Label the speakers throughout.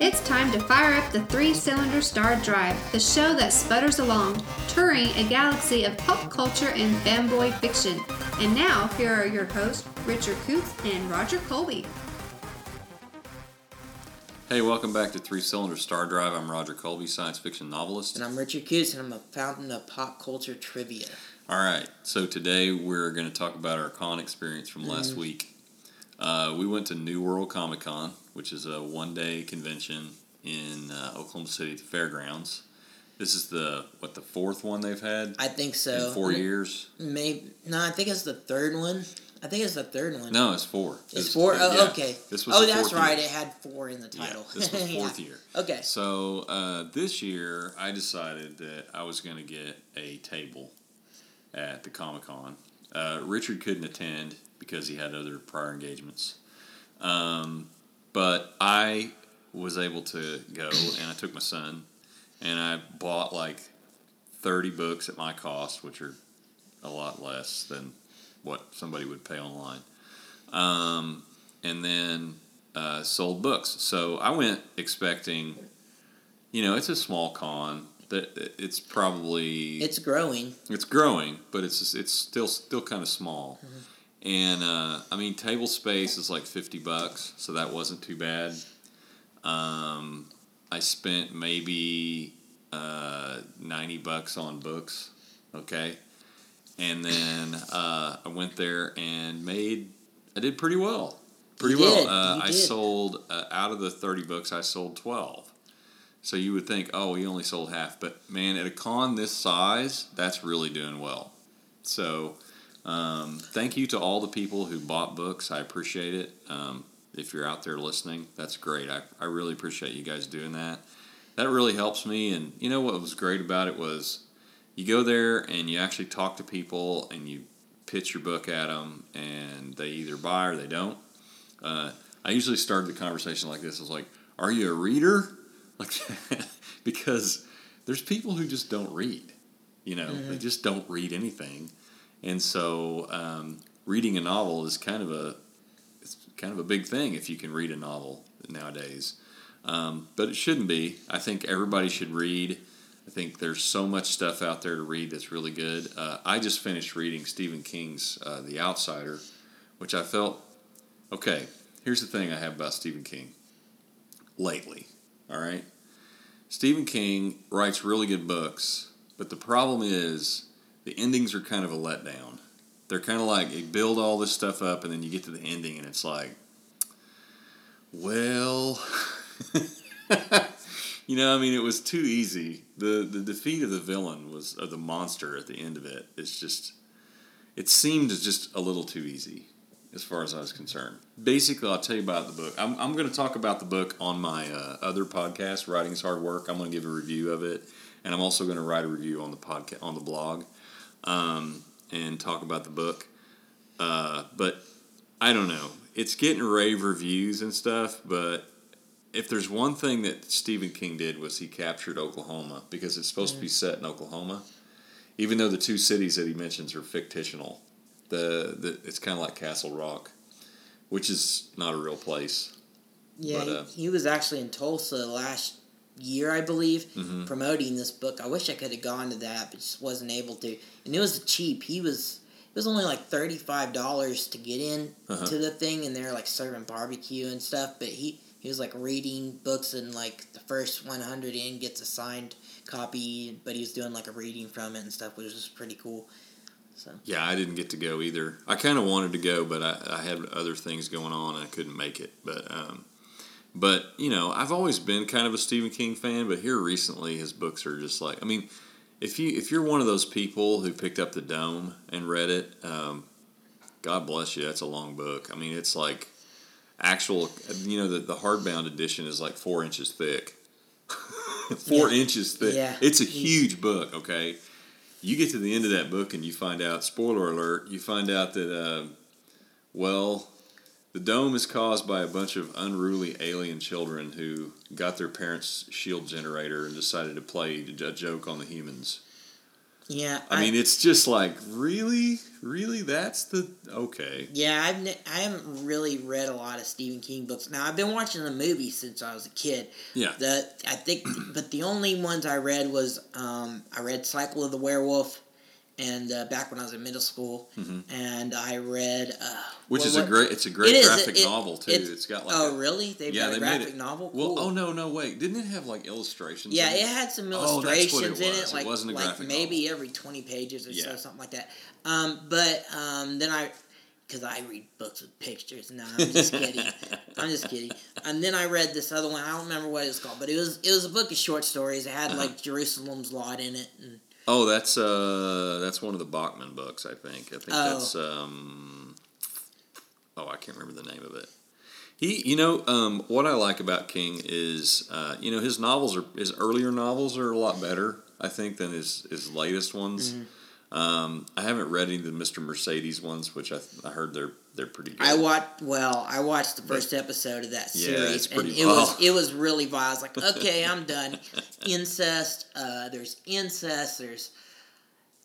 Speaker 1: It's time to fire up the three cylinder star drive, the show that sputters along, touring a galaxy of pop culture and fanboy fiction. And now, here are your hosts, Richard Coots and Roger Colby.
Speaker 2: Hey, welcome back to Three Cylinder Star Drive. I'm Roger Colby, science fiction novelist.
Speaker 3: And I'm Richard Coots, and I'm a fountain of pop culture trivia.
Speaker 2: All right, so today we're going to talk about our con experience from last week. Uh, we went to New World Comic Con, which is a one day convention in uh, Oklahoma City at the fairgrounds. This is the what the fourth one they've had
Speaker 3: I think so.
Speaker 2: in four years.
Speaker 3: Maybe no, I think it's the third one. I think it's the third one.
Speaker 2: No, it's four.
Speaker 3: it's
Speaker 2: This-
Speaker 3: four. Oh,
Speaker 2: yeah,
Speaker 3: okay.
Speaker 2: This was
Speaker 3: oh, that's right.
Speaker 2: year.
Speaker 3: It had four in the title.
Speaker 2: Yeah, this was
Speaker 3: Yeah.
Speaker 2: fourth year.
Speaker 3: Okay.
Speaker 2: So uh, this year, I decided that I was going to get a table at the Comic Con. Uh, Richard couldn't attend because he had other prior engagements, um, but I was able to go, and I took my son, and I bought like thirty books at my cost, which are a lot less than what somebody would pay online. Um, and then uh, sold books. So I went expecting, you know, it's a small con. That it's probably
Speaker 3: It's growing.
Speaker 2: it's growing, but it's it's still still kind of small. And uh, I mean, table space is like fifty bucks, so that wasn't too bad. Um, I spent maybe uh, ninety bucks on books, okay, and then uh, I went there and made. I did pretty well, pretty
Speaker 3: You
Speaker 2: well. Uh, I sold uh, out of the thirty books, I sold twelve. So you would think, oh, he only sold half, but man, at a con this size, that's really doing well. So, um, thank you to all the people who bought books. I appreciate it. Um, if you're out there listening, that's great. I, I really appreciate you guys doing that. That really helps me. And you know what was great about it was you go there and you actually talk to people and you pitch your book at them, and they either buy or they don't. Uh, I usually start the conversation like this. I was like, "Are you a reader?" Like, because there's people who just don't read. You know, they just don't read anything, and so um, reading a novel is kind of a it's kind of a big thing if you can read a novel nowadays. Um, but it shouldn't be. I think everybody should read. I think there's so much stuff out there to read that's really good. Uh, I just finished reading Stephen King's uh, The Outsider, which I felt okay. Here's the thing I have about Stephen King lately. All right, Stephen King writes really good books, but the problem is the endings are kind of a letdown. They're kind of like they build all this stuff up, and then you get to the ending, and it's like, well, you know, I mean, it was too easy. the The defeat of the villain was of the monster at the end of it. it is just, it seemed just a little too easy, as far as I was concerned. Basically, I'll tell you about the book. I'm I'm going to talk about the book on my uh, other podcast, Writing is Hard Work. I'm going to give a review of it, and I'm also going to write a review on the podcast on the blog, um, and talk about the book. Uh, but I don't know. It's getting rave reviews and stuff, but if there's one thing that Stephen King did was he captured Oklahoma because it's supposed to be set in Oklahoma, even though the two cities that he mentions are fictional. The, the it's kind of like Castle Rock, which is not a real place.
Speaker 3: Yeah,
Speaker 2: But, uh,
Speaker 3: he, he was actually in Tulsa last year, I believe,
Speaker 2: Mhm.
Speaker 3: promoting this book. I wish I could have gone to that, but just wasn't able to. And it was cheap. He was it was only like thirty five dollars to get in
Speaker 2: Uh-huh.
Speaker 3: to the thing, and they're like serving barbecue and stuff. But he he was like reading books, and like the first one hundred in gets a signed copy. But he was doing like a reading from it and stuff, which was pretty cool. So
Speaker 2: Yeah, I didn't get to go either. I kind of wanted to go, but I, I had other things going on and I couldn't make it. But um, but you know, I've always been kind of a Stephen King fan, but here recently, his books are just like I mean, if you if you're one of those people who picked up the Dome and read it, um, God bless you. That's a long book. I mean, it's like actual. You know, the the hardbound edition is like four inches thick. four
Speaker 3: Yeah.
Speaker 2: inches thick.
Speaker 3: Yeah.
Speaker 2: It's a huge book. Okay you get to the end of that book and you find out spoiler alert you find out that uh, well the dome is caused by a bunch of unruly alien children who got their parents shield generator and decided to play a joke on the humans
Speaker 3: Yeah,
Speaker 2: I, mean, it's just like really, really. That's the okay.
Speaker 3: Yeah, I've ne- I haven't really read a lot of Stephen King books. Now I've been watching the movies since I was a kid.
Speaker 2: Yeah.
Speaker 3: The I think, but the only ones I read was um, I read Cycle of the Werewolf, and uh, back when I was in middle school, and I read uh,
Speaker 2: Which
Speaker 3: what-
Speaker 2: is a
Speaker 3: what-
Speaker 2: great. It's a great
Speaker 3: It is,
Speaker 2: graphic
Speaker 3: it-
Speaker 2: novel too.
Speaker 3: it's-
Speaker 2: it's got like
Speaker 3: oh
Speaker 2: a,
Speaker 3: really? They've
Speaker 2: yeah,
Speaker 3: got a
Speaker 2: they made
Speaker 3: graphic
Speaker 2: it.
Speaker 3: novel.
Speaker 2: Well, oh no, no, wait! Didn't it have like illustrations?
Speaker 3: Yeah,
Speaker 2: in
Speaker 3: it had some
Speaker 2: Oh, it
Speaker 3: illustrations in
Speaker 2: was.
Speaker 3: it,
Speaker 2: It
Speaker 3: like,
Speaker 2: wasn't a
Speaker 3: like
Speaker 2: graphic
Speaker 3: maybe every twenty pages or so, something like that. Um, but um, then I, because I read books with pictures. No, I'm just kidding. I'm just kidding. And then I read this other one. I don't remember what it was called, but it was it was a book of short stories. It had
Speaker 2: Uh-huh.
Speaker 3: like Jerusalem's Lot in it, and
Speaker 2: Oh, that's uh, that's one of the Bachman books, I think. I think
Speaker 3: Oh.
Speaker 2: that's um, oh, I can't remember the name of it. He, you know, um, what I like about King is, uh, you know, his novels are his earlier novels are a lot better, I think, than his his latest ones.
Speaker 3: Mm-hmm.
Speaker 2: Um, I haven't read any of the Mister Mercedes ones, which I, I heard they're they're pretty good.
Speaker 3: I watched. Well, I watched the first episode of that
Speaker 2: Yeah,
Speaker 3: series,
Speaker 2: it's
Speaker 3: and it was it was really vile. I was like, okay, I'm done. Incest. Uh, there's incest. There's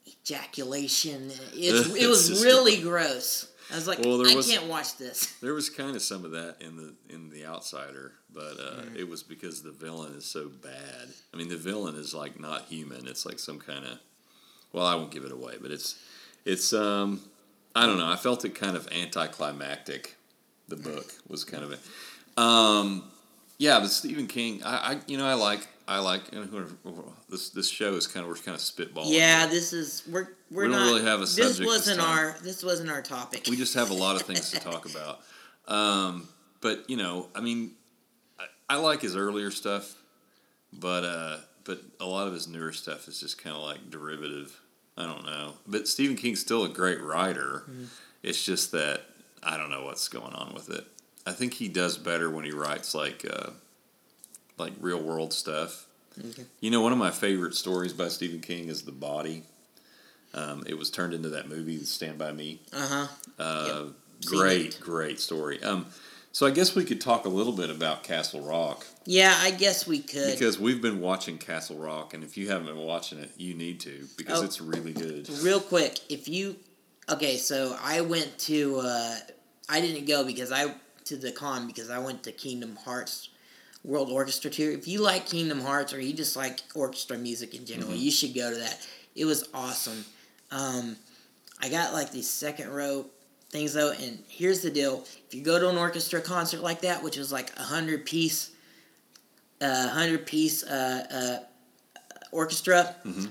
Speaker 3: ejaculation. It's, it was really gross. I was like,
Speaker 2: Well,
Speaker 3: I
Speaker 2: was-
Speaker 3: can't watch this.
Speaker 2: There was kind of some of that in the in the Outsider, but uh,
Speaker 3: Mm.
Speaker 2: it was because the villain is so bad. I mean, the villain is like not human. It's like some kind of. Well, I won't give it away, but it's it's um I don't know. I felt it kind of anticlimactic. The book was kind of a, um yeah, but Stephen King. I, I you know I like I like this this show is kind of we're kind of spitballing.
Speaker 3: Yeah, this is we're we're
Speaker 2: We don't
Speaker 3: not
Speaker 2: really have a
Speaker 3: This
Speaker 2: subject this
Speaker 3: wasn't
Speaker 2: time.
Speaker 3: our this wasn't our topic.
Speaker 2: we just have a lot of things to talk about. Um, but you know, I mean, I, I like his earlier stuff, but uh, but a lot of his newer stuff is just kind of like derivative. I don't know, but Stephen King's still a great writer. It's just that I don't know what's going on with it. I think he does better when he writes like uh, like real world stuff.
Speaker 3: Okay.
Speaker 2: You know, one of my favorite stories by Stephen King is The Body. Um, it was turned into that movie, Stand by Me.
Speaker 3: Uh huh.
Speaker 2: Uh,
Speaker 3: Seen
Speaker 2: great, great story. Um, so I guess we could talk a little bit about Castle Rock
Speaker 3: Yeah, I guess we could.
Speaker 2: because we've been watching Castle Rock, and if you haven't been watching it, you need to because
Speaker 3: Oh.
Speaker 2: it's really good.
Speaker 3: Real quick, if you okay, so I went to uh I didn't go because I to the con because I went to Kingdom Hearts World Orchestra Tour. If you like Kingdom Hearts or you just like orchestra music in general,
Speaker 2: Mm-hmm.
Speaker 3: you should go to that. It was awesome. Um, I got like these second row things though, and here's the deal: if you go to an orchestra concert like that, which is like a hundred piece, uh, hundred piece uh, uh, orchestra,
Speaker 2: Mhm.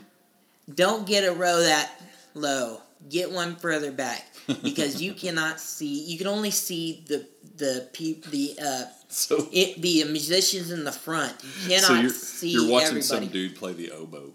Speaker 3: don't get a row that low. Get one further back because you cannot see. You can only see the the pe- the uh,
Speaker 2: So,
Speaker 3: it the musicians in the front. You cannot
Speaker 2: so you're,
Speaker 3: see
Speaker 2: you're watching
Speaker 3: everybody.
Speaker 2: some dude play the oboe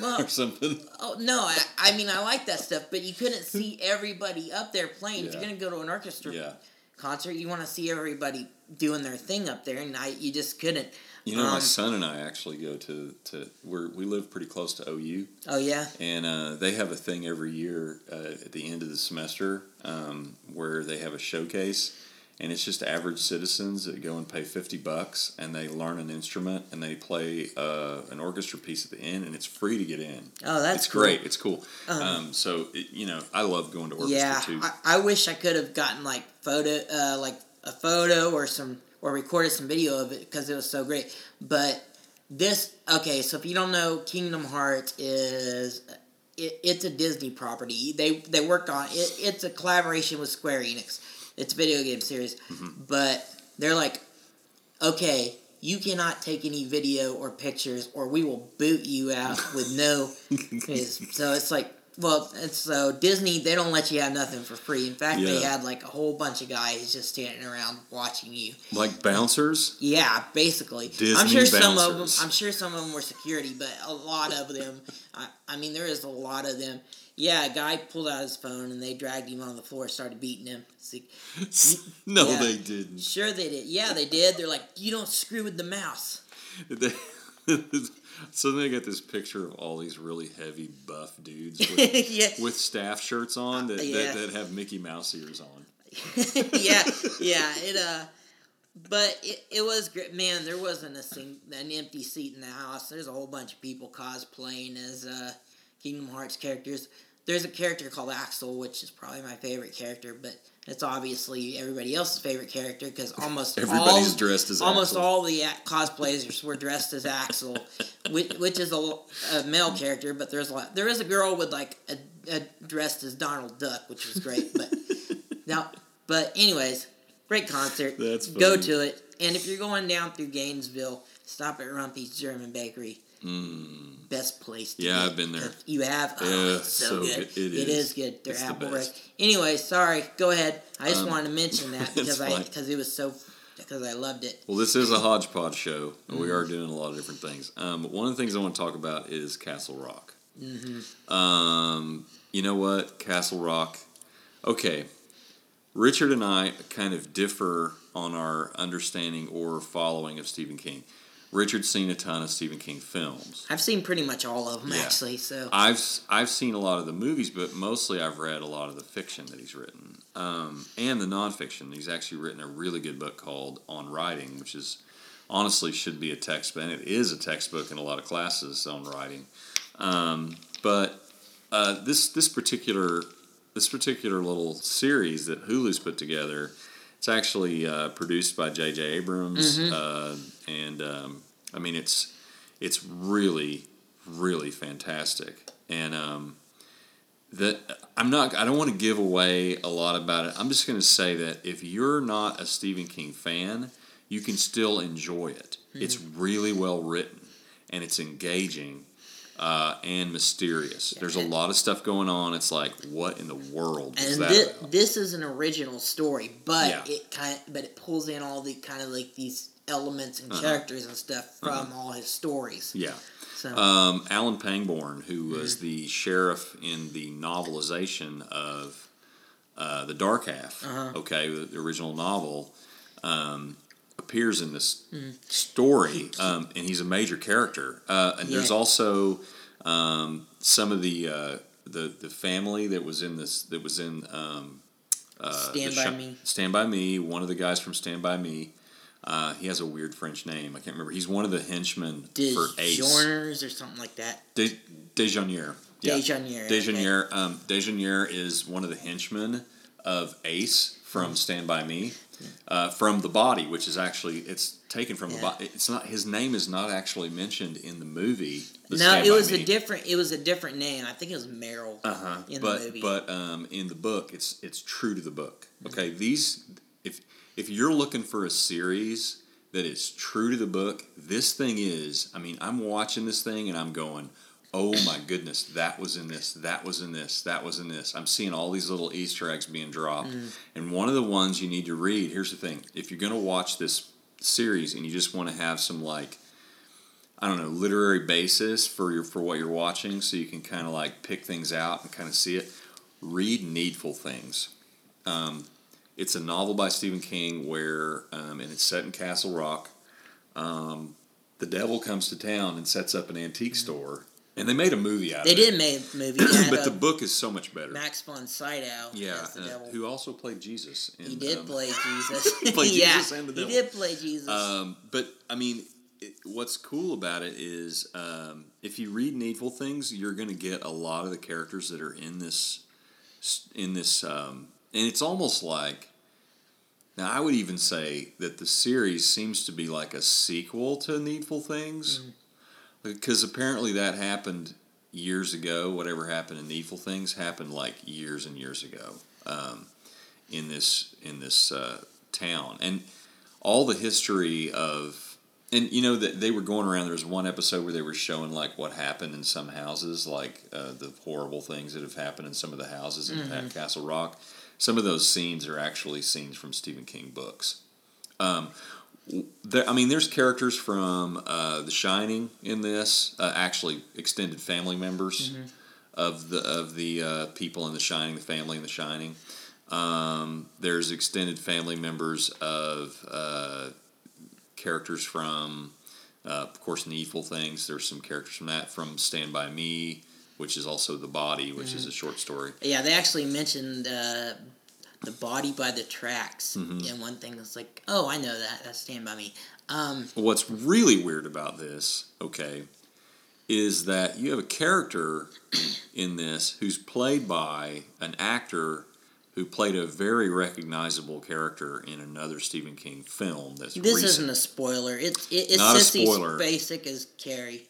Speaker 3: Well,
Speaker 2: or something.
Speaker 3: Oh no! I, I mean, I like that stuff, but you couldn't see everybody up there playing. If you're gonna go to an orchestra
Speaker 2: Yeah,
Speaker 3: concert, you want to see everybody doing their thing up there, and I you just couldn't.
Speaker 2: you know, my
Speaker 3: Um,
Speaker 2: son and I actually go to to where we live pretty close to OU.
Speaker 3: Oh yeah,
Speaker 2: and uh, they have a thing every year uh, at the end of the semester um, where they have a showcase and it's just average citizens that go and pay 50 bucks and they learn an instrument and they play uh, an orchestra piece at the end and it's free to get in
Speaker 3: oh that's
Speaker 2: it's
Speaker 3: cool.
Speaker 2: great it's cool
Speaker 3: Um,
Speaker 2: um, so it, you know i love going to orchestra
Speaker 3: Yeah,
Speaker 2: too
Speaker 3: I, I wish I could have gotten like photo, uh, like a photo or some, or recorded some video of it because it was so great. But this, okay, so if you don't know, Kingdom Hearts is it, it's a Disney property. They they worked on it. It's a collaboration with Square Enix. It's a video game series, mm-hmm. but they're like, okay, you cannot take any video or pictures, or we will boot you out with no. so it's like, well, and so Disney they don't let you have nothing for free. In fact, they had like a whole bunch of guys just standing around watching you.
Speaker 2: like bouncers
Speaker 3: Yeah, basically. I'm
Speaker 2: Disney
Speaker 3: sure some of them.
Speaker 2: bouncers.
Speaker 3: I'm sure some of them were security, but a lot of them. I, I mean, there is a lot of them. Yeah, a guy pulled out his phone and they dragged him on the floor, started beating him. See,
Speaker 2: no
Speaker 3: Yeah.
Speaker 2: they didn't
Speaker 3: sure they did. Yeah, they did. They're like, you don't screw with the mouse.
Speaker 2: so then they got this picture of all these really heavy buff dudes with,
Speaker 3: yeah,
Speaker 2: with staff shirts on that,
Speaker 3: Yeah.
Speaker 2: that, that have Mickey Mouse ears on.
Speaker 3: yeah, yeah. It uh, but it, it was great. Man, there wasn't a sing, an empty seat in the house. There's a whole bunch of people cosplaying as uh, Kingdom Hearts characters. There's a character called Axel, which is probably my favorite character, but it's obviously everybody else's favorite character because almost
Speaker 2: Everybody's
Speaker 3: all,
Speaker 2: dressed as
Speaker 3: almost
Speaker 2: Axel.
Speaker 3: all the a- cosplayers were dressed as Axel, which, which is a, a male character. But there's a lot, there is a girl with like a, a dressed as Donald Duck, which was great. But now, but anyways, great concert.
Speaker 2: That's
Speaker 3: go to it. And if you're going down through Gainesville, stop at Rumpy's German Bakery.
Speaker 2: Mm.
Speaker 3: Best place. To
Speaker 2: Yeah,
Speaker 3: get-
Speaker 2: I've been there.
Speaker 3: You have? Oh,
Speaker 2: Yeah,
Speaker 3: it's so,
Speaker 2: so
Speaker 3: good.
Speaker 2: good. It
Speaker 3: It
Speaker 2: is.
Speaker 3: is good. Their
Speaker 2: It's the
Speaker 3: apple
Speaker 2: best.
Speaker 3: bread. Anyway, sorry. Go ahead. I just
Speaker 2: Um,
Speaker 3: wanted to mention that because I because it was so because I loved it.
Speaker 2: Well, this is a hodgepodge show. and We
Speaker 3: Mm-hmm.
Speaker 2: are doing a lot of different things. Um, one of the things I want to talk about is Castle Rock.
Speaker 3: Mm-hmm.
Speaker 2: Um, you know what? Castle Rock. Okay. Richard and I kind of differ on our understanding or following of Stephen King. Richard's seen a ton of Stephen King films.
Speaker 3: I've seen pretty much all of them
Speaker 2: Yeah.
Speaker 3: actually. So
Speaker 2: I've I've seen a lot of the movies, but mostly I've read a lot of the fiction that he's written um, and the nonfiction. He's actually written a really good book called On Writing, which is honestly should be a textbook, and it is a textbook in a lot of classes on writing. Um, but uh, this this particular this particular little series that Hulu's put together, it's actually uh, produced by J.J. Abrams, uh, and um, I mean it's it's really really fantastic, and um, that I'm not I don't want to give away a lot about it. I'm just going to say that if you're not a Stephen King fan, you can still enjoy it. It's really well written and it's engaging uh, and mysterious. There's a lot of stuff going on. It's like, what in the world is
Speaker 3: and
Speaker 2: that?
Speaker 3: thi- this is an original story, but
Speaker 2: Yeah.
Speaker 3: it kind but it pulls in all the kind of like these elements and
Speaker 2: Uh-huh.
Speaker 3: characters and stuff from all his stories.
Speaker 2: Yeah.
Speaker 3: So
Speaker 2: Um, Alan Pangborn, who was
Speaker 3: Mm-hmm.
Speaker 2: the sheriff in the novelization of uh, The Dark Half,
Speaker 3: Uh-huh.
Speaker 2: okay, the the original novel, um, appears in this
Speaker 3: Mm-hmm.
Speaker 2: story, um, and he's a major character. Uh, and there's also um, some of the uh, the the family that was in this that was in um, uh,
Speaker 3: Stand by
Speaker 2: Shi-
Speaker 3: Me.
Speaker 2: Stand by Me. One of the guys from Stand by Me. Uh, he has a weird French name. I can't remember. He's one of the henchmen for Ace.
Speaker 3: Disjourners or something like that.
Speaker 2: De- Dejaunier. Yeah.
Speaker 3: Dejaunier, okay.
Speaker 2: Um, is one of the henchmen of Ace from Stand By Me, uh, from the body, which is actually it's taken from the body. It's not his name is not actually mentioned in the movie. The
Speaker 3: No, it was a different. It was a different name. I think it was Merrill
Speaker 2: Uh huh.
Speaker 3: in
Speaker 2: But
Speaker 3: the movie.
Speaker 2: but um, in the book, it's it's true to the book.
Speaker 3: Mm-hmm.
Speaker 2: Okay, these if if you're looking for a series that is true to the book, this thing is. I mean, I'm watching this thing and I'm going, oh my goodness, that was in this, that was in this, that was in this. I'm seeing all these little Easter eggs being dropped,
Speaker 3: Mm-hmm.
Speaker 2: and one of the ones you need to read. Here's the thing: if you're going to watch this series and you just want to have some like I don't know, literary basis for your for what you're watching, so you can kind of like pick things out and kind of see it. Read Needful Things. Um, it's a novel by Stephen King where, um, and it's set in Castle Rock. Um, the devil comes to town and sets up an antique store, and they made a movie out
Speaker 3: they
Speaker 2: of it.
Speaker 3: They did make a movie.
Speaker 2: But the book is so much better.
Speaker 3: Max von Sydow.
Speaker 2: yeah,
Speaker 3: the
Speaker 2: uh, who also played Jesus.
Speaker 3: he did
Speaker 2: um,
Speaker 3: play Jesus.
Speaker 2: he played
Speaker 3: yeah,
Speaker 2: Jesus and the devil.
Speaker 3: he did play Jesus.
Speaker 2: Um, but I mean, it, what's cool about it is um, if you read Needful Things, you're going to get a lot of the characters that are in this in this, um, and it's almost like. Now, I would even say that the series seems to be like a sequel to Needful Things, because apparently that happened years ago. Whatever happened in Needful Things happened like years and years ago um, in this in this uh, town, and all the history of and you know that they were going around there was one episode where they were showing like what happened in some houses like uh, the horrible things that have happened in some of the houses in
Speaker 3: Mm-hmm.
Speaker 2: castle rock some of those scenes are actually scenes from stephen king books um, there, I mean, there's characters from uh, The Shining in this. Uh, actually, extended family members of the of the uh, people in The Shining, the family in The Shining. Um, there's extended family members of uh, characters from, uh, of course, Needful Things. There's some characters from that from Stand by Me, which is also The Body, which is a short story.
Speaker 3: yeah, they actually mentioned uh, the body by the tracks,
Speaker 2: Mm-hmm.
Speaker 3: and one thing that's like, oh, I know that. That's Stand by Me. Um,
Speaker 2: What's really weird about this, okay, is that you have a character in this who's played by an actor who played a very recognizable character in another Stephen King film. That's
Speaker 3: This
Speaker 2: recent.
Speaker 3: isn't a spoiler. It's it, it's
Speaker 2: Not a spoiler.
Speaker 3: Spacek as Carrie.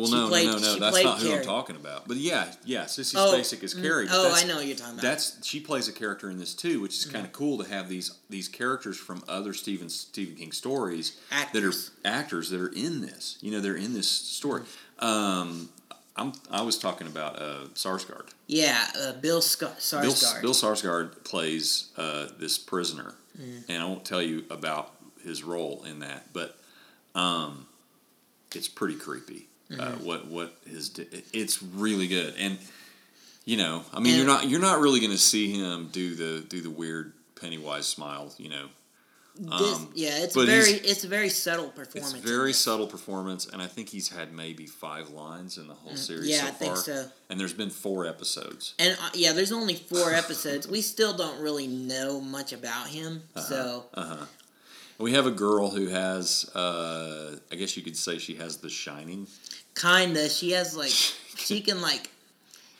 Speaker 2: Well, no,
Speaker 3: played-
Speaker 2: no, no, no. That's not who I'm talking about. But yeah, yeah, Sissy
Speaker 3: Oh,
Speaker 2: Spacek is
Speaker 3: mm,
Speaker 2: Carrie. but
Speaker 3: oh, I know what you're talking about.
Speaker 2: That's she plays a character in this too, which is kind of cool to have these these characters from other Stephen Stephen King stories
Speaker 3: Actors.
Speaker 2: that are actors that are in this. You know, they're in this story. Um, I'm I was talking about uh, Skarsgård.
Speaker 3: Yeah, uh, Bill Sc-
Speaker 2: Bill,
Speaker 3: Skarsgård.
Speaker 2: Bill Skarsgård plays uh, this prisoner,
Speaker 3: Mm.
Speaker 2: and I won't tell you about his role in that, but um, it's pretty creepy. Uh,
Speaker 3: Mm-hmm.
Speaker 2: what what his it's really good, and you know, I mean, you're not you're not really going to see him do the do the weird Pennywise smile, you know.
Speaker 3: This-
Speaker 2: um,
Speaker 3: yeah, it's very it's a very subtle
Speaker 2: It's
Speaker 3: performance. in
Speaker 2: very subtle performance, and I think he's had maybe five lines in the whole series
Speaker 3: Mm, yeah,
Speaker 2: so
Speaker 3: I think so.
Speaker 2: And there's been four episodes.
Speaker 3: And uh, yeah, there's only four episodes. We still don't really know much about him. So
Speaker 2: Uh huh. We have a girl who has, uh, I guess you could say she has the shining.
Speaker 3: kinda, she has like she can like.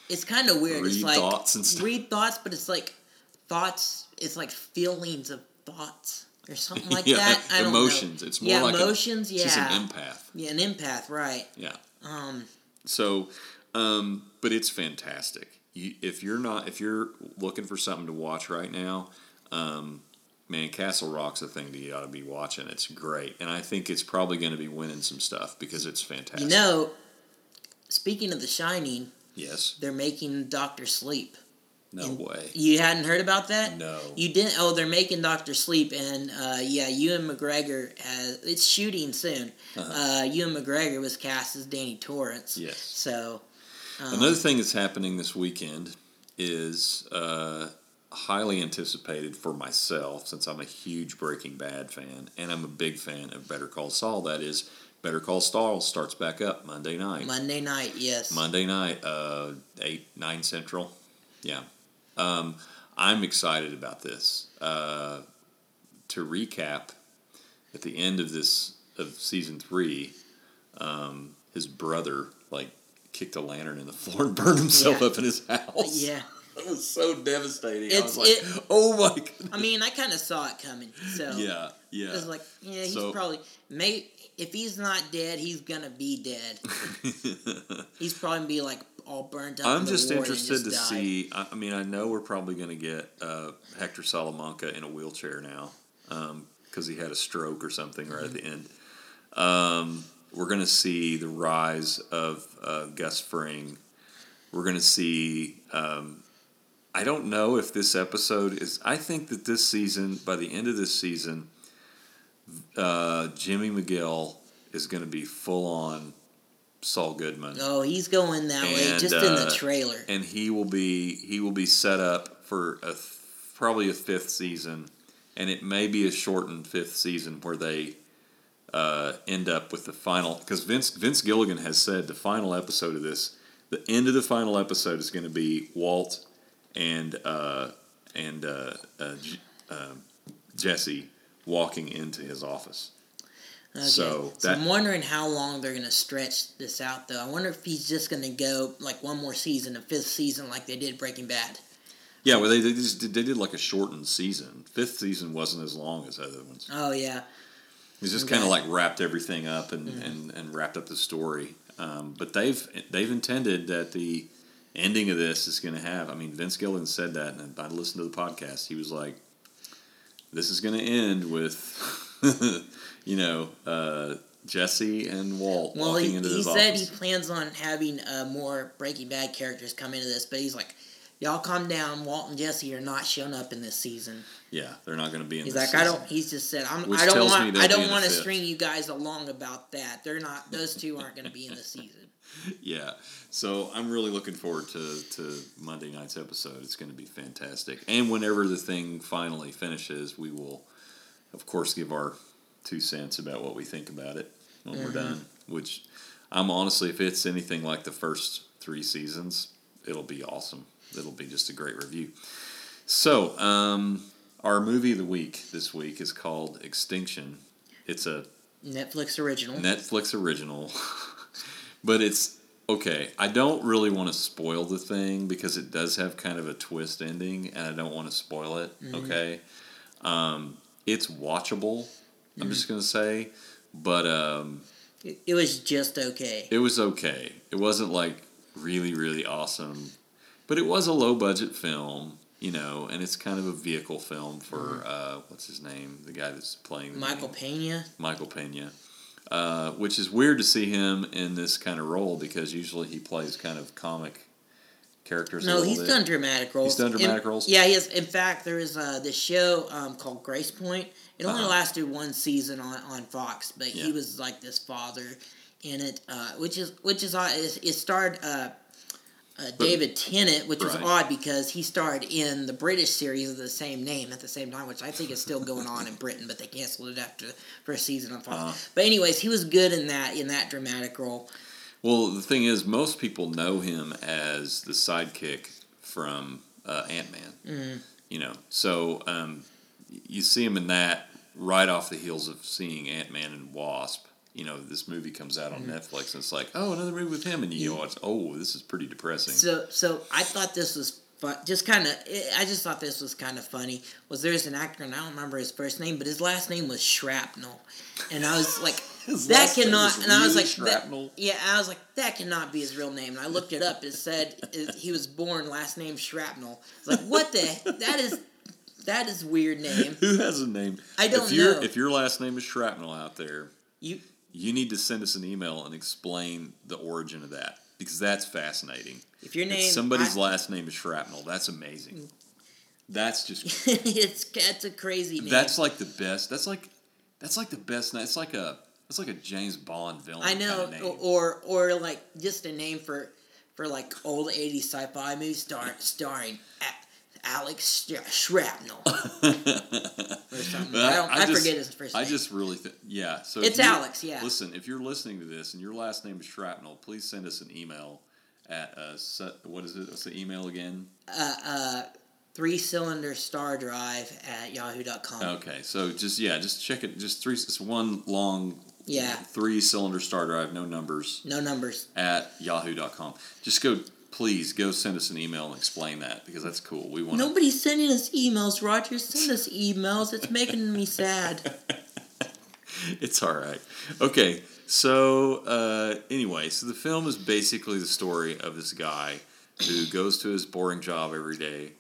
Speaker 3: It's kind of weird. it's
Speaker 2: Read
Speaker 3: like
Speaker 2: thoughts and stuff.
Speaker 3: read thoughts, but it's like thoughts. It's like feelings of thoughts or something like
Speaker 2: yeah,
Speaker 3: that. I
Speaker 2: emotions. It's more
Speaker 3: yeah,
Speaker 2: like
Speaker 3: emotions.
Speaker 2: A,
Speaker 3: yeah,
Speaker 2: she's an empath.
Speaker 3: yeah, an empath. Right.
Speaker 2: Yeah.
Speaker 3: Um.
Speaker 2: So, um, but it's fantastic. You, if you're not, if you're looking for something to watch right now, um, man, Castle Rock's a thing that you ought to be watching. It's great, and I think it's probably going to be winning some stuff because it's fantastic.
Speaker 3: You know, speaking of The Shining,
Speaker 2: yes.
Speaker 3: they're making Doctor Sleep.
Speaker 2: No
Speaker 3: And
Speaker 2: way.
Speaker 3: You hadn't heard about that?
Speaker 2: No.
Speaker 3: You didn't? Oh, they're making Doctor Sleep, and uh, yeah, Ewan McGregor has. It's shooting soon.
Speaker 2: Uh-huh.
Speaker 3: uh Ewan McGregor was cast as Danny Torrance.
Speaker 2: Yes.
Speaker 3: So. Um,
Speaker 2: Another thing that's happening this weekend is uh, highly anticipated for myself, since I'm a huge Breaking Bad fan and I'm a big fan of Better Call Saul. That is, Better Call Saul starts back up Monday night.
Speaker 3: Monday night, yes.
Speaker 2: Monday night, uh, eight nine central. Yeah, um, I'm excited about this. Uh, to recap, at the end of this of season three, um, his brother like kicked a lantern in the floor and burned himself
Speaker 3: Yeah.
Speaker 2: up in his house.
Speaker 3: Yeah.
Speaker 2: it was so devastating. I
Speaker 3: It's-
Speaker 2: was like,
Speaker 3: it-
Speaker 2: oh my god.
Speaker 3: I mean, I kind of saw it coming. So.
Speaker 2: yeah, yeah.
Speaker 3: It was like, yeah, he's
Speaker 2: So-
Speaker 3: probably. May, if he's not dead, he's gonna be dead. He's probably gonna be like all burnt up.
Speaker 2: I'm just interested to
Speaker 3: just die.
Speaker 2: see. I, I mean, I know we're probably going to get uh, Hector Salamanca in a wheelchair now because he had a stroke or something right at the end. Um, we're going to see the rise of uh, Gus Fring. We're going to see. Um, I don't know if this episode is. I think that this season, by the end of this season, uh, Jimmy McGill is going to be full on Saul Goodman
Speaker 3: Oh, he's going that way
Speaker 2: And,
Speaker 3: just in the
Speaker 2: uh,
Speaker 3: trailer.
Speaker 2: and he will be he will be set up for a th- probably a fifth season, and it may be a shortened fifth season where they uh, end up with the final because Vince Vince Gilligan has said the final episode of this, the end of the final episode is going to be Walt and uh, and uh, uh, J- um Jesse walking into his office.
Speaker 3: Okay.
Speaker 2: So
Speaker 3: So,
Speaker 2: that-
Speaker 3: I'm wondering how long they're gonna stretch this out, though. I wonder if he's just gonna go like one more season, a fifth season, like they did Breaking Bad.
Speaker 2: Yeah, well, they, they just did, they did like a shortened season. Fifth season wasn't as long as other ones.
Speaker 3: Oh yeah,
Speaker 2: It's just
Speaker 3: Okay.
Speaker 2: kind of like wrapped everything up and, and, and wrapped up the story. Um, but they've they've intended that the ending of this is going to have. I mean, Vince Gilligan said that, and I listened to the podcast. He was like, "This is going to end with, you know, uh, Jesse and Walt
Speaker 3: well
Speaker 2: walking
Speaker 3: he,
Speaker 2: into
Speaker 3: he
Speaker 2: this
Speaker 3: said
Speaker 2: office."
Speaker 3: he plans on having uh, more Breaking Bad characters come into this, but he's like, y'all calm down. Walt and Jesse are not showing up in this season.
Speaker 2: yeah, they're not going to be in.
Speaker 3: He's like, I don't. He's just said, I'm.
Speaker 2: Which
Speaker 3: I don't want. I don't want to string you guys along about that. They're not. Those two aren't going to be in the season.
Speaker 2: Yeah, so I'm really looking forward to, to Monday night's episode. It's going to be fantastic. And whenever the thing finally finishes, we will, of course, give our two cents about what we think about it when we're done. Which I'm honestly, if it's anything like the first three seasons, it'll be awesome. It'll be just a great review. So, um, our movie of the week this week is called Extinction. It's a
Speaker 3: Netflix original.
Speaker 2: Netflix original, but it's okay, I don't really want to spoil the thing because it does have kind of a twist ending, and I don't want to spoil it.
Speaker 3: Mm-hmm.
Speaker 2: Okay, um, it's watchable. I'm just gonna say, but um,
Speaker 3: It, it was just okay.
Speaker 2: it was okay. It wasn't like really really awesome, but it was a low budget film. You know, and it's kind of a vehicle film for uh, what's his name, the guy that's playing the
Speaker 3: Mm-hmm. Michael
Speaker 2: main-
Speaker 3: Pena.
Speaker 2: Michael Pena, uh, which is weird to see him in this kind of role because usually he plays kind of comic characters.
Speaker 3: No, he's
Speaker 2: bit.
Speaker 3: done dramatic roles.
Speaker 2: He's done dramatic
Speaker 3: In-
Speaker 2: roles?
Speaker 3: Yeah, he has. In fact, there is uh, this show um, called Gracepoint. It only
Speaker 2: Uh-huh.
Speaker 3: lasted one season on, on Fox, but he was like this father in it, uh, which is which is odd. It, it starred uh, uh, David Tennant, which was odd because he starred in the British series of the same name at the same time, which I think is still going on in Britain, but they canceled it after the first season on Fox.
Speaker 2: Uh-huh.
Speaker 3: But anyways, he was good in that in that dramatic role.
Speaker 2: Well, the thing is, most people know him as the sidekick from uh, Ant Man.
Speaker 3: Mm.
Speaker 2: You know, so um, you see him in that right off the heels of seeing Ant Man and Wasp. You know, this movie comes out on
Speaker 3: Mm-hmm.
Speaker 2: Netflix, and it's like, oh, another movie with him, and you watch, oh, this is pretty depressing.
Speaker 3: So, so I thought this was fun. Just kind of, I just thought this was kind of funny. Was there's an actor, and I don't remember his first name, but his last name was Shrapnel, and I was like, that cannot. And I was
Speaker 2: really
Speaker 3: like, that-
Speaker 2: Shrapnel?
Speaker 3: yeah, I was like, that cannot be his real name. And I looked it up. It said it, he was born last name Shrapnel. Like, what the? That is, that is weird name.
Speaker 2: Who has a name?
Speaker 3: I don't
Speaker 2: if
Speaker 3: know.
Speaker 2: If your last name is Shrapnel out there,
Speaker 3: You,
Speaker 2: you need to send us an email and explain the origin of that because that's fascinating.
Speaker 3: if your
Speaker 2: If
Speaker 3: name,
Speaker 2: somebody's
Speaker 3: I-
Speaker 2: last name is Shrapnel, that's amazing. That's just
Speaker 3: it's that's a crazy name.
Speaker 2: that's like the best. That's like that's like the best. It's like a it's like a James Bond villain.
Speaker 3: I know,
Speaker 2: kinda name.
Speaker 3: or or like just a name for for like old '80s sci-fi movies star, starring Alex Sh- Shrapnel or something.
Speaker 2: But
Speaker 3: I, don't, I,
Speaker 2: just-
Speaker 3: forget his first
Speaker 2: I just really think, yeah. So
Speaker 3: It's Alex, yeah.
Speaker 2: Listen, if you're listening to this and your last name is Shrapnel, please send us an email at uh, what is it? What's the email again?
Speaker 3: uh, uh, three cylinder star drive at yahoo.com.
Speaker 2: Okay, so just yeah, just check it. Just three. It's one long.
Speaker 3: Yeah.
Speaker 2: Three cylinder star drive, no numbers
Speaker 3: No numbers.
Speaker 2: at yahoo.com. Just go, please go send us an email and explain that because that's cool. We want.
Speaker 3: Nobody's sending us emails, Roger. Send us emails. It's making me sad.
Speaker 2: it's all right. Okay, so uh, anyway, so the film is basically the story of this guy who goes to his boring job every day,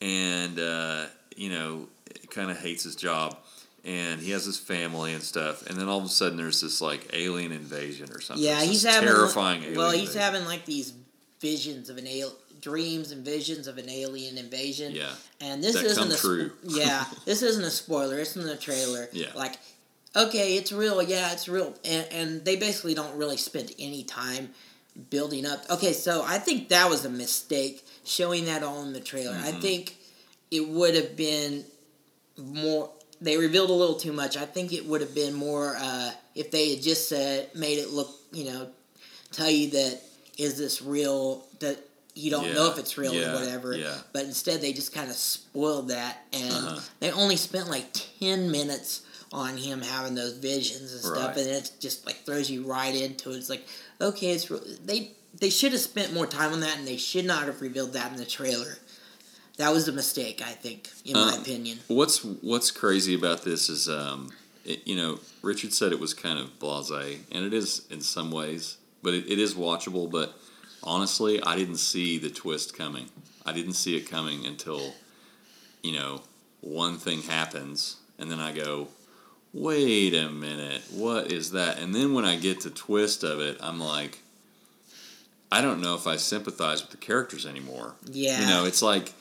Speaker 2: and uh, you know, kind of hates his job, and he has his family and stuff, and then all of a sudden there's this like alien invasion or something.
Speaker 3: Yeah, he's having
Speaker 2: terrifying. Alien
Speaker 3: Well, he's
Speaker 2: invasion.
Speaker 3: having like these visions of an al- dreams and visions of an alien invasion.
Speaker 2: Yeah.
Speaker 3: and this
Speaker 2: That
Speaker 3: isn't a
Speaker 2: true.
Speaker 3: yeah, this isn't a spoiler. It's in the trailer.
Speaker 2: Yeah.
Speaker 3: like okay, it's real. Yeah, it's real, and, and they basically don't really spend any time building up. Okay, so I think that was a mistake showing that all in the trailer. I
Speaker 2: Mm-hmm.
Speaker 3: think it would have been more they revealed a little too much. I think it would have been more uh, if they had just said made it look, you know, tell you that is this real that you don't know if it's real
Speaker 2: yeah,
Speaker 3: or whatever.
Speaker 2: yeah.
Speaker 3: But instead they just kind of spoiled that and
Speaker 2: Uh-huh.
Speaker 3: they only spent like 10 minutes on him having those visions and stuff
Speaker 2: Right.
Speaker 3: and it just like throws you right into it. It's like, okay, it's real. they they should have spent more time on that and they should not have revealed that in the trailer. That was a mistake, I think, in my
Speaker 2: Um,
Speaker 3: opinion.
Speaker 2: What's What's crazy about this is, um, it, you know, Richard said it was kind of blasé, and it is in some ways, but it, it is watchable. But honestly, I didn't see the twist coming. I didn't see it coming until, you know, one thing happens, and then I go, "Wait a minute, what is that?" And then when I get to twist of it, I'm like, I don't know if I sympathize with the characters anymore.
Speaker 3: Yeah.
Speaker 2: You know, it's like,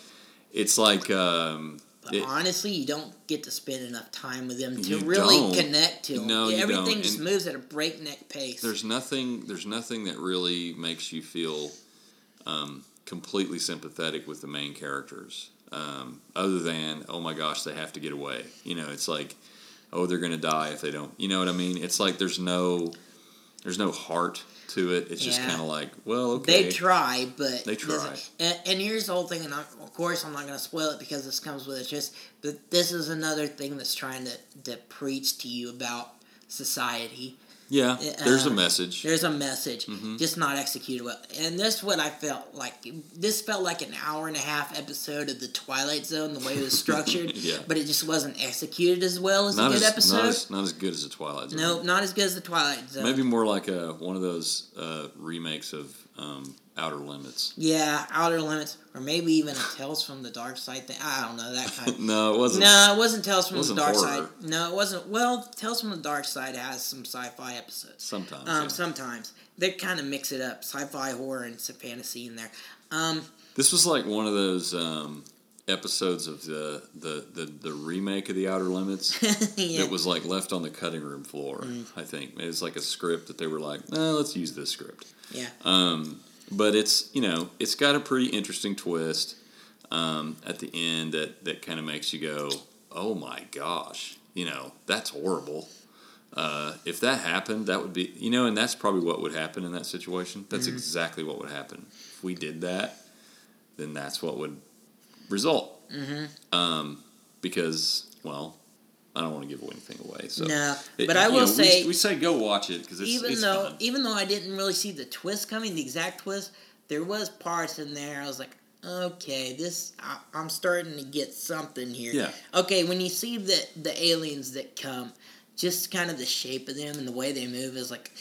Speaker 2: it's like. Um,
Speaker 3: But
Speaker 2: it-
Speaker 3: honestly, you don't get to spend enough time with them to really
Speaker 2: don't.
Speaker 3: connect to them.
Speaker 2: No,
Speaker 3: Everything just moves at a breakneck pace.
Speaker 2: there's nothing there's nothing that really makes you feel um, completely sympathetic with the main characters um, other than oh my gosh they have to get away you know it's like oh they're gonna die if they don't you know what i mean it's like there's no there's no heart to it it's just kind of like well okay
Speaker 3: They try, but
Speaker 2: They try.
Speaker 3: And, and here's the whole thing, and I, of course I'm not going to spoil it because this comes with it. Just, but this is another thing that's trying to, to preach to you about society.
Speaker 2: Yeah, there's a
Speaker 3: Uh,
Speaker 2: message.
Speaker 3: There's a message,
Speaker 2: Mm-hmm.
Speaker 3: just not executed well. And this is what I felt like. This felt like an hour and a half episode of the Twilight Zone, the way it was structured.
Speaker 2: Yeah.
Speaker 3: But it just wasn't executed as well as
Speaker 2: Not
Speaker 3: a
Speaker 2: as,
Speaker 3: good episode.
Speaker 2: not as not as good as the Twilight Zone.
Speaker 3: no, not as good as the Twilight Zone.
Speaker 2: Maybe more like a one of those uh, remakes of um, Outer Limits.
Speaker 3: Yeah, Outer Limits, or maybe even a Tales from the Dark Side thing. I don't know that kind.
Speaker 2: no, it wasn't.
Speaker 3: no, it wasn't Tales from
Speaker 2: wasn't
Speaker 3: the Dark
Speaker 2: horror.
Speaker 3: Side. No, it wasn't. Well, Tales from the Dark Side has some sci-fi episodes.
Speaker 2: Sometimes.
Speaker 3: Um,
Speaker 2: yeah.
Speaker 3: sometimes they kind of mix it up, sci-fi, horror, and some fantasy in there. Um,
Speaker 2: This was like one of those um, episodes of the, the, the, the remake of the Outer Limits
Speaker 3: yeah.
Speaker 2: that was like left on the cutting room floor.
Speaker 3: Mm.
Speaker 2: I think it was like a script that they were like, eh, let's use this script.
Speaker 3: Yeah.
Speaker 2: Um, but it's you know it's got a pretty interesting twist um, at the end that that kind of makes you go, oh my gosh, you know that's horrible. Uh, if that happened, that would be you know, and that's probably what would happen in that situation. That's
Speaker 3: Mm-hmm.
Speaker 2: exactly what would happen if we did that. Then that's what would result.
Speaker 3: Mhm.
Speaker 2: Um, because well, I don't want to give anything away. So
Speaker 3: no,
Speaker 2: it-
Speaker 3: but I
Speaker 2: you
Speaker 3: will
Speaker 2: know, we-
Speaker 3: say,
Speaker 2: we, say go watch it because
Speaker 3: even
Speaker 2: it's
Speaker 3: though
Speaker 2: fun.
Speaker 3: even though I didn't really see the twist coming, the exact twist, there was parts in there. I was like, okay, this I, I'm starting to get something here.
Speaker 2: Yeah.
Speaker 3: Okay, when you see the the aliens that come, just kind of the shape of them and the way they move is like,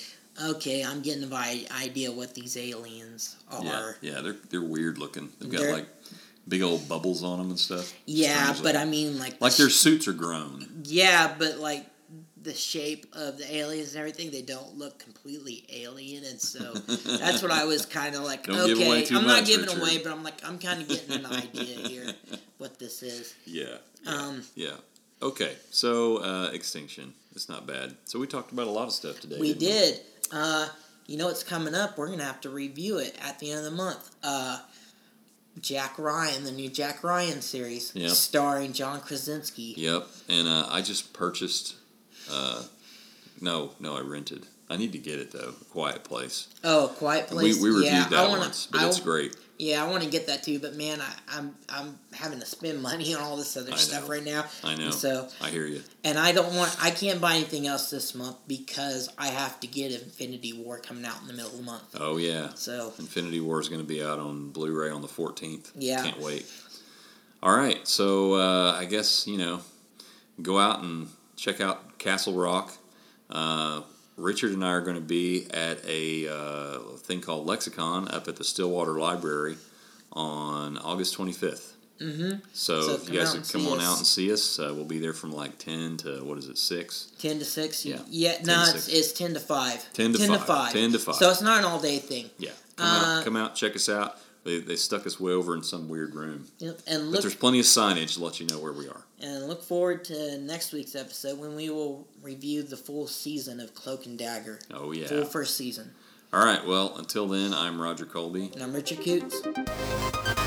Speaker 3: okay, I'm getting the idea what these aliens are.
Speaker 2: Yeah, yeah, they're they're weird looking. They've got
Speaker 3: They're-
Speaker 2: like big old bubbles on them and stuff.
Speaker 3: Yeah, but. I mean, like,
Speaker 2: like
Speaker 3: the
Speaker 2: their suits are grown.
Speaker 3: Yeah, but like the shape of the aliens and everything, they don't look completely alien, and so that's what I was kind of like.
Speaker 2: Don't
Speaker 3: okay, I'm not giving
Speaker 2: Richard.
Speaker 3: away, but I'm like I'm kind of getting an idea here what this is.
Speaker 2: Yeah, yeah,
Speaker 3: Um,
Speaker 2: yeah. Okay, so uh, extinction. It's not bad. So we talked about a lot of stuff today.
Speaker 3: We did. Uh, you know it's coming up? We're gonna have to review it at the end of the month. Uh, Jack Ryan, the new Jack Ryan series,
Speaker 2: Yep.
Speaker 3: starring John Krasinski.
Speaker 2: Yep, and uh, I just purchased. Uh, no, no, I rented. I need to get it though. Quiet Place.
Speaker 3: Oh, Quiet
Speaker 2: We,
Speaker 3: Place.
Speaker 2: we reviewed
Speaker 3: yeah,
Speaker 2: that
Speaker 3: wanna,
Speaker 2: once, but
Speaker 3: I,
Speaker 2: it's great.
Speaker 3: Yeah, I want to get that too, but man, I, I'm I'm having to spend money on all this other stuff right now.
Speaker 2: I know.
Speaker 3: And so,
Speaker 2: I hear you.
Speaker 3: and I don't want, I can't buy anything else this month because I have to get Infinity War coming out in the middle of the month.
Speaker 2: Oh yeah,
Speaker 3: So,
Speaker 2: Infinity War is going to be out on Blu-ray on the 14th.
Speaker 3: Yeah.
Speaker 2: Can't wait. All right, so uh, I guess you know, go out and check out Castle Rock. Uh, Richard and I are going to be at a uh, thing called Lexicon up at the Stillwater Library on August 25th.
Speaker 3: mm-hmm.
Speaker 2: So,
Speaker 3: So
Speaker 2: if you guys would come on
Speaker 3: us.
Speaker 2: out and see us, uh, we'll be there from like 10 to what is it, 6?
Speaker 3: ten to six.
Speaker 2: Yeah.
Speaker 3: yeah.
Speaker 2: 10
Speaker 3: No,
Speaker 2: to
Speaker 3: it's,
Speaker 2: 6.
Speaker 3: it's ten to five.
Speaker 2: 10 to 5. 10 to 5.
Speaker 3: So it's not an all day thing.
Speaker 2: Yeah, come
Speaker 3: Uh,
Speaker 2: out, come out, check us out. They, they stuck us way over in some weird room.
Speaker 3: Yep. And
Speaker 2: But there's plenty of signage to let you know where we are.
Speaker 3: and look forward to next week's episode when we will review the full season of Cloak and Dagger.
Speaker 2: Oh, yeah.
Speaker 3: Full first season.
Speaker 2: All right, well, until then, I'm Roger Colby.
Speaker 3: And I'm Richard Coots.